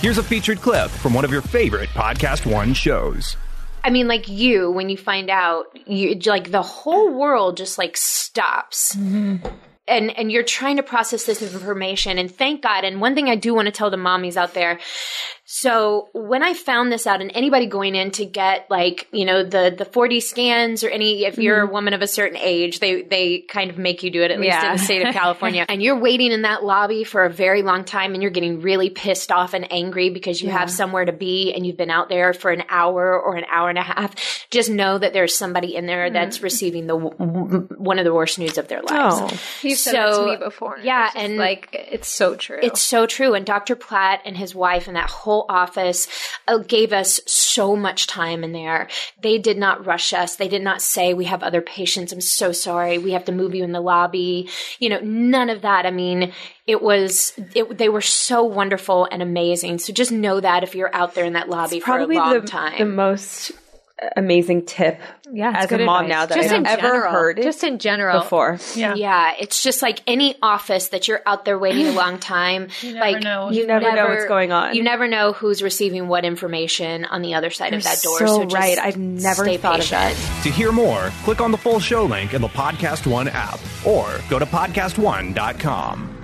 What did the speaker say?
Here's a featured clip from one of your favorite PodcastOne shows. I mean, like you, when you find out, you like the whole world just like stops. Mm-hmm. And, and you're trying to process this information and thank God. And one thing I do want to tell the mommies out there. So when I found this out and anybody going in to get like, you know, the, the 4D scans or any, if you're a mm-hmm. woman of a certain age, they, they kind of make you do it, at least Yeah. in the state of California. and you're waiting in that lobby for a very long time and you're getting really pissed off and angry because you have somewhere to be and you've been out there for an hour or an hour and a half. Just know that there's somebody in there that's mm. receiving the w- w- one of the worst news of their lives. Oh. You've said that to me before. yeah, It's and- like it's so true. It's so true. And Dr. Platt and his wife and that whole office uh, gave us so much time in there. They did not rush us. They did not say, we have other patients. I'm so sorry. We have to move you in the lobby. You know, none of that. I mean, it was, it, they were so wonderful and amazing. So just know that if you're out there in that lobby for a Probably long the, time. the most amazing tip yeah, as a mom advice. now that just I've in ever general, heard it Just in general, before. Yeah. yeah, it's just like any office that you're out there waiting a long time. never like know. you You never know what's going on. You never know who's receiving what information on the other side of that door. so So, just right. I've never stay thought of that. To hear more, click on the full show link in the PodcastOne app or go to podcastone.com.